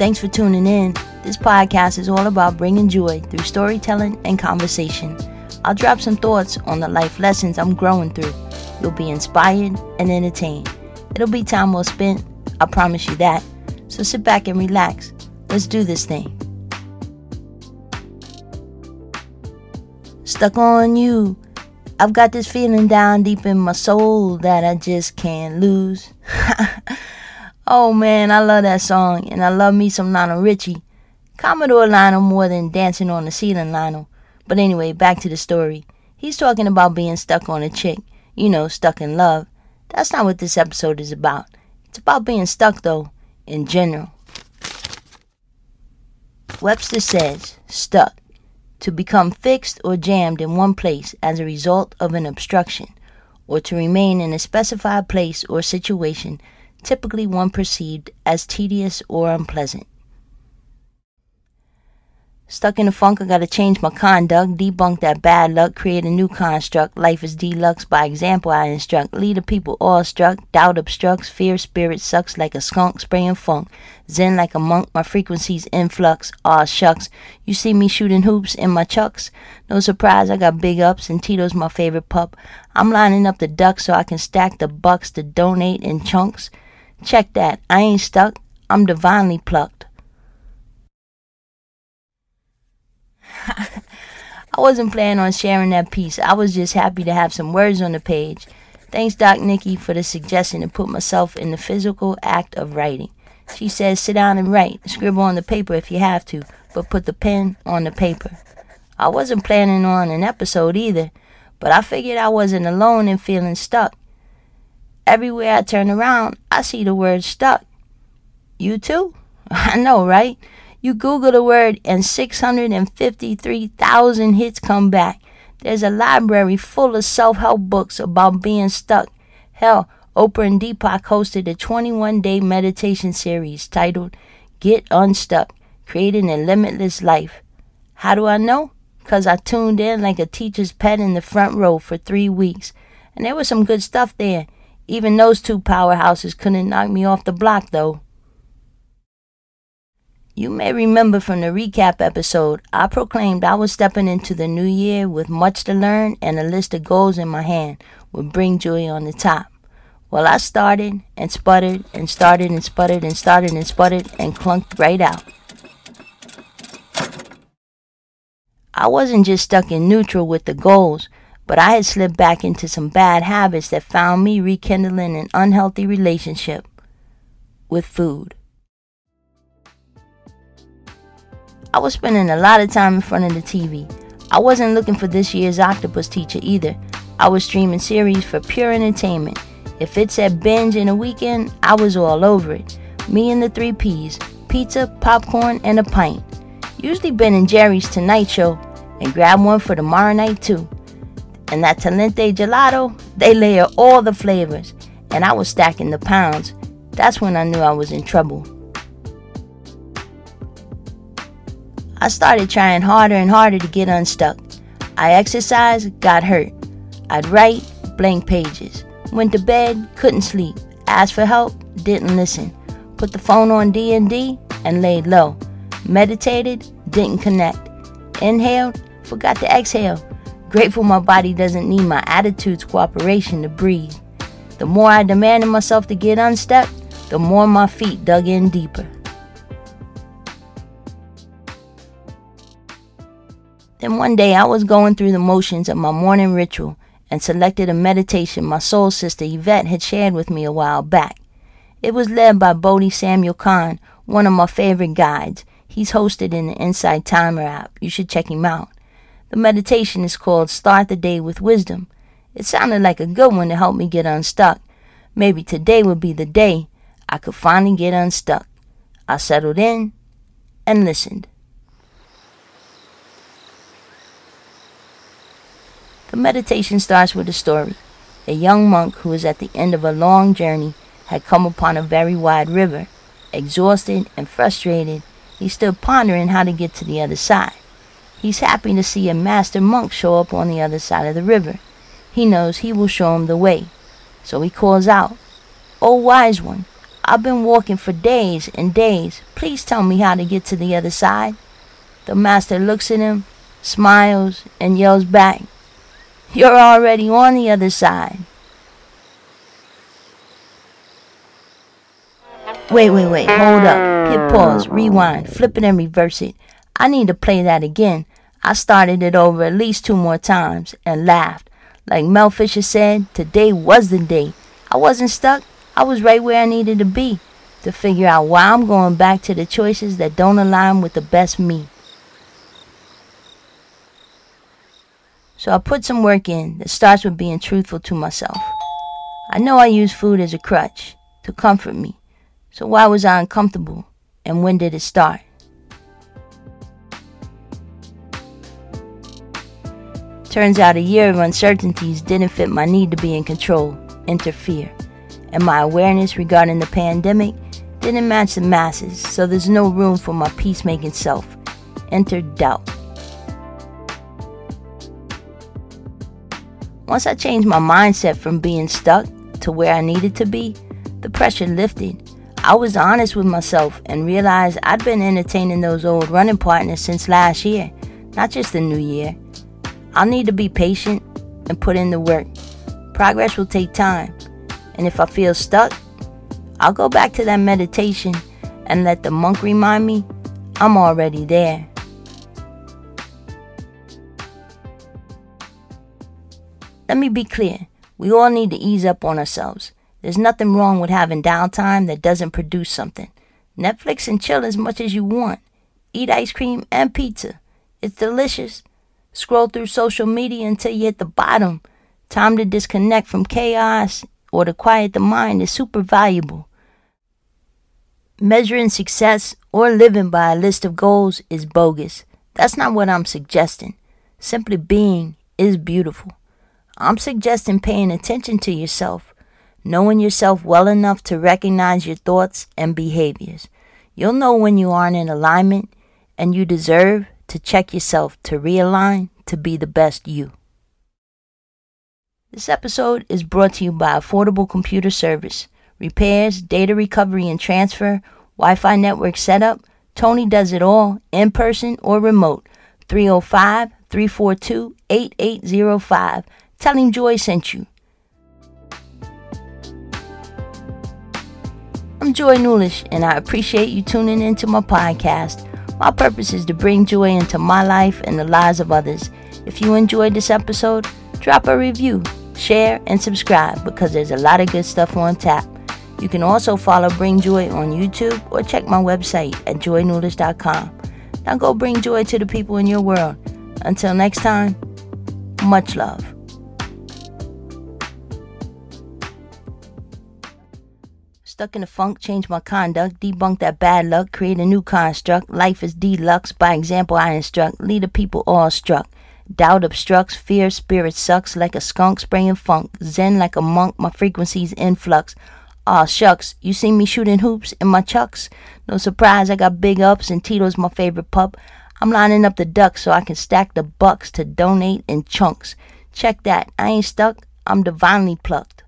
Thanks for tuning in. This podcast is all about bringing joy through storytelling and conversation. I'll drop some thoughts on the life lessons I'm growing through. You'll be inspired and entertained. It'll be time well spent, I promise you that. So sit back and relax. Let's do this thing. Stuck on you. I've got this feeling down deep in my soul that I just can't lose. oh man, I love that song, and I love me some Lionel Richie. Commodore Lionel more than dancing on the ceiling Lionel. But anyway, back to the story. He's talking about being stuck on a chick. You know, stuck in love. That's not what this episode is about. It's about being stuck, though, in general. Webster says, stuck to become fixed or jammed in one place as a result of an obstruction, or to remain in a specified place or situation, typically one perceived as tedious or unpleasant. Stuck in the funk, I gotta change my conduct, debunk that bad luck, create a new construct. Life is deluxe, by example I instruct. Lead the people awestruck, doubt obstructs, fear spirit sucks like a skunk spraying funk. Zen like a monk, my frequencies influx. Aw shucks, you see me shooting hoops in my chucks? No surprise, I got big ups, and Tito's my favorite pup. I'm lining up the ducks so I can stack the bucks to donate in chunks. Check that, I ain't stuck, I'm divinely plucked. I wasn't planning on sharing that piece. I was just happy to have some words on the page. Thanks, Doc Nikki, for the suggestion to put myself in the physical act of writing. She says, sit down and write. Scribble on the paper if you have to, but put the pen on the paper. I wasn't planning on an episode either, but I figured I wasn't alone in feeling stuck. Everywhere I turn around, I see the word stuck. You too? I know, right? You Google the word and 653,000 hits come back. There's a library full of self help books about being stuck. Hell, Oprah and Deepak hosted a 21 day meditation series titled Get Unstuck Creating a Limitless Life. How do I know? Because I tuned in like a teacher's pet in the front row for three weeks. And there was some good stuff there. Even those two powerhouses couldn't knock me off the block, though. You may remember from the recap episode, I proclaimed I was stepping into the new year with much to learn and a list of goals in my hand would Bring Joy on the top. Well, I started and sputtered and started and sputtered and started and sputtered and clunked right out. I wasn't just stuck in neutral with the goals, but I had slipped back into some bad habits that found me rekindling an unhealthy relationship with food. I was spending a lot of time in front of the TV. I wasn't looking for this year's octopus teacher either. I was streaming series for pure entertainment. If it said binge in a weekend, I was all over it. Me and the three P's pizza, popcorn, and a pint. Usually Ben and Jerry's Tonight Dough, and grab one for tomorrow night too. And that Talenti gelato, they layer all the flavors, and I was stacking the pounds. That's when I knew I was in trouble. I started trying harder and harder to get unstuck. I exercised, got hurt. I'd write, blank pages. Went to bed, couldn't sleep. Asked for help, didn't listen. Put the phone on D&D and laid low. Meditated, didn't connect. Inhaled, forgot to exhale. Grateful my body doesn't need my attitude's cooperation to breathe. The more I demanded myself to get unstuck, the more my feet dug in deeper. Then one day I was going through the motions of my morning ritual and selected a meditation my soul sister Yvette had shared with me a while back. It was led by Bodhi Samuel Khan, one of my favorite guides. He's hosted in the Insight Timer app. You should check him out. The meditation is called Start the Day with Wisdom. It sounded like a good one to help me get unstuck. Maybe today would be the day I could finally get unstuck. I settled in and listened. The meditation starts with a story. A young monk who was at the end of a long journey had come upon a very wide river. Exhausted and frustrated, he stood pondering how to get to the other side. He's happy to see a master monk show up on the other side of the river. He knows he will show him the way. So he calls out, O wise one, I've been walking for days and days. Please tell me how to get to the other side. The master looks at him, smiles, and yells back, You're already on the other side. Wait, wait, wait, hold up. Hit pause, rewind, flip it and reverse it. I need to play that again. I started it over at least two more times and laughed. Like Mel Fisher said, today was the day. I wasn't stuck, I was right where I needed to be to figure out why I'm going back to the choices that don't align with the best me. So I put some work in that starts with being truthful to myself. I know I use food as a crutch to comfort me. So why was I uncomfortable? And when did it start? Turns out a year of uncertainties didn't fit my need to be in control, interfere. And my awareness regarding the pandemic didn't match the masses, so there's no room for my peacemaking self. Enter doubt. Once I changed my mindset from being stuck to where I needed to be, the pressure lifted. I was honest with myself and realized I'd been entertaining those old running partners since last year, not just the new year. I'll need to be patient and put in the work. Progress will take time, and if I feel stuck, I'll go back to that meditation and let the monk remind me I'm already there. Let me be clear. We all need to ease up on ourselves. There's nothing wrong with having downtime that doesn't produce something. Netflix and chill as much as you want. Eat ice cream and pizza. It's delicious. Scroll through social media until you hit the bottom. Time to disconnect from chaos or to quiet the mind is super valuable. Measuring success or living by a list of goals is bogus. That's not what I'm suggesting. Simply being is beautiful. I'm suggesting paying attention to yourself, knowing yourself well enough to recognize your thoughts and behaviors. You'll know when you aren't in alignment, and you deserve to check yourself to realign to be the best you. This episode is brought to you by Affordable Computer Service. Repairs, data recovery and transfer, Wi Fi network setup. Tony does it all, in person or remote. 305 342 8805. Tell him Joy sent you. I'm Joy Newlish, and I appreciate you tuning into my podcast. My purpose is to bring joy into my life and the lives of others. If you enjoyed this episode, drop a review, share, and subscribe because there's a lot of good stuff on tap. You can also follow Bring Joy on YouTube or check my website at joynewlish.com. Now go bring joy to the people in your world. Until next time, much love. Stuck in a funk, change my conduct, debunk that bad luck, create a new construct. Life is deluxe, by example I instruct, lead the people all struck. Doubt obstructs, fear spirit sucks like a skunk spraying funk. Zen like a monk, my frequency's influx. Aw shucks, you see me shooting hoops in my chucks? No surprise, I got big ups and Tito's my favorite pup. I'm lining up the ducks so I can stack the bucks to donate in chunks. Check that, I ain't stuck, I'm divinely plucked.